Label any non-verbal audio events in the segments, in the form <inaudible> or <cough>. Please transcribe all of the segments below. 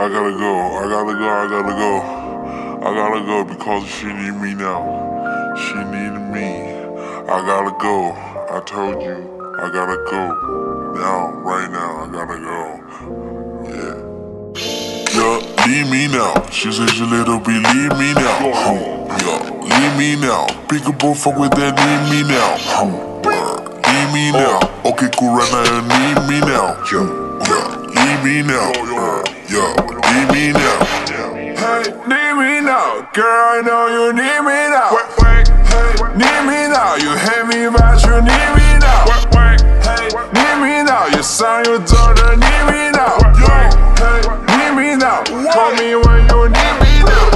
I gotta go, I gotta go, I gotta go. I gotta go because she need me now. She needed me. I gotta go. I told you, I gotta go. Now, right now, I gotta go. Yeah. Yeah, leave me now. She says she little bit, leave me now. Yeah, leave me now. Pick a fuck with that, leave me now. Leave me now. Okay, cool, right now, leave me now. Yeah, leave me now. Yeah, leave me now. Hey, need me now, girl. I know you need me now. Wait, wait, hey, need me now. You hate me, but you need me now. Wait, wait, hey, need me now. Your son, your daughter need me now. Yo, hey, need me now. Call me when you need me now.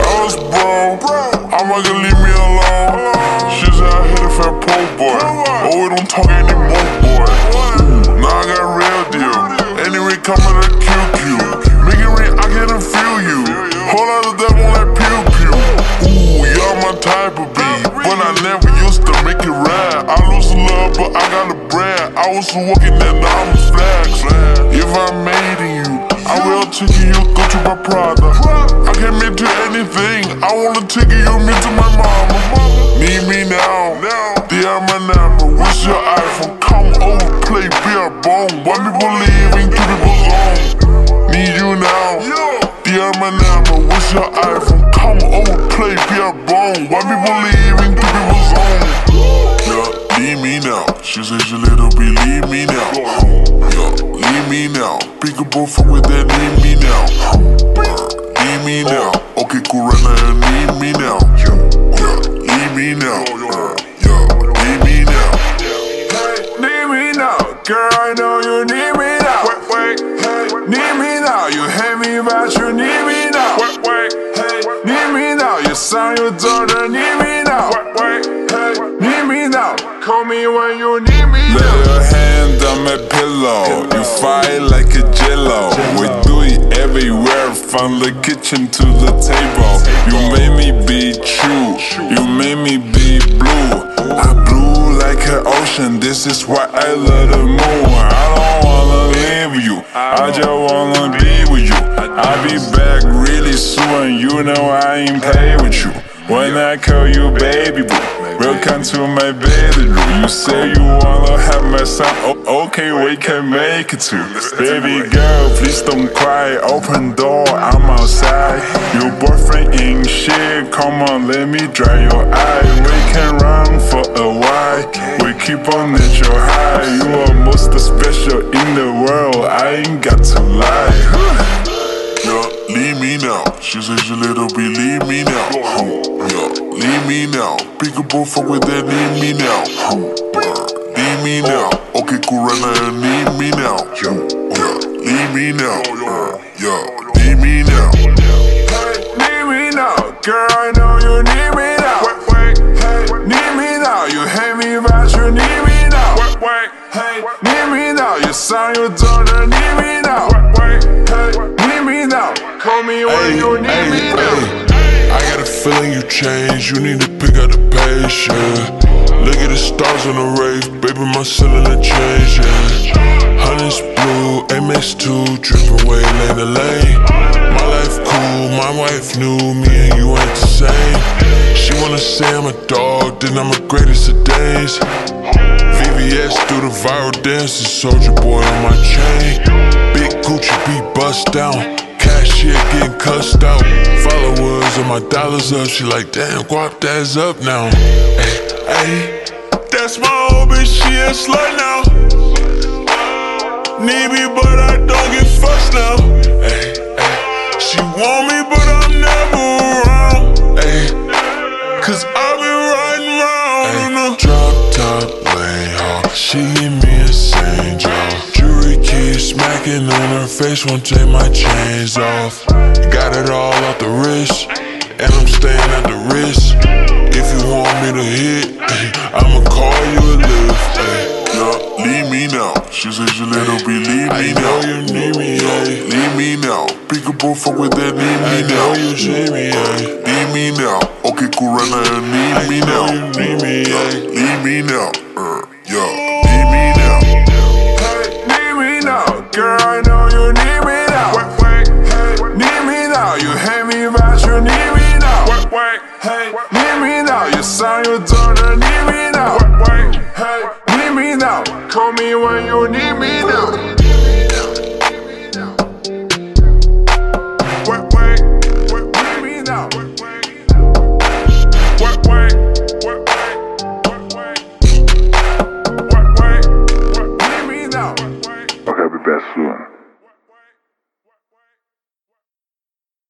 I was broke. I'ma leave me alone. She said I hit a fat boy. Oh, we don't talk anymore, coming to QQ. Make it rain, I can feel you. Hold on the devil like pew pew. Ooh, you're my type of beat. But I never used to make it rap. I lose the love, but I got a brand. I was walking now I'm flex. If I made it you, I will take you, go to my Prada. I can mean to anything. I wanna take you, me to my mama. My what's your iPhone? Come over, play beer bone. One people leaving, two people zone. Yeah, leave me now. She said she little bit, leave me now. Yeah, leave me now. Pick a fuck with that, leave me now. Leave me now. Okay, cool, right now, leave me now. Yeah, leave me now. Yeah, leave me now. Need me now, girl. I know now. Son, your daughter need me now. Wait, wait, hey, need me now. Call me when you need me Lay your hand on my pillow. You fight like a jello. We do it everywhere, from the kitchen to the table. You made me be true. You made me be blue. I blue like an ocean. This is why I love the moon. Wanna you. I just wanna be with you. I'll be back really soon. You know I ain't play with you. When I call you baby boo, welcome to my bedroom. You say you wanna have my son, oh, okay, we can make it too. Baby girl, please don't cry. Open door, I'm outside. Your boyfriend ain't shit. Come on, let me dry your eye. We can run for a while. We keep on at your high. You She said she little bit, leave me now. Yeah, leave me now. Pick a fuck with that, leave me now. Leave me now. Okay, cool, right now, leave me now. Yeah, leave me now. Yeah, leave me now. Need me now, girl. I know you need me now. Wait, wait, hey, need me now. You hate me, but you need me now. Wait, wait, hey, need me now. Your son, your daughter need me me when you need me now. I got a feeling you changed. You need to pick up the pace, yeah. Look at the stars on the rave, baby, my cylinder change, yeah. Honey's blue, MX2, dripping way lane to lane. My life cool, my wife knew me and you ain't the same. She wanna say I'm a dog, then I'm the greatest of days. VVS through the viral dances, soldier boy on my chain. Cussed out. Followers and my dollars up. She like, damn, guap that's up now. Hey, that's my old bitch. She a slut now. Need me, but I don't get fussed now. Hey, hey, she want me, but face, won't take my chains off. Got it all off the wrist, and I'm staying at the wrist. If you want me to hit, <laughs> I'ma call you a lift. Yeah, leave me now. She said she little bit, leave me now. Know you need me, yeah. Leave me now. A fuck with that, leave me now. Know you see me, yeah. Leave me now. Okay, cool, right now, leave me now. You need me, yeah. Leave me now. Uh, yeah, leave me now. Hey, need me now, girl. I know need me now.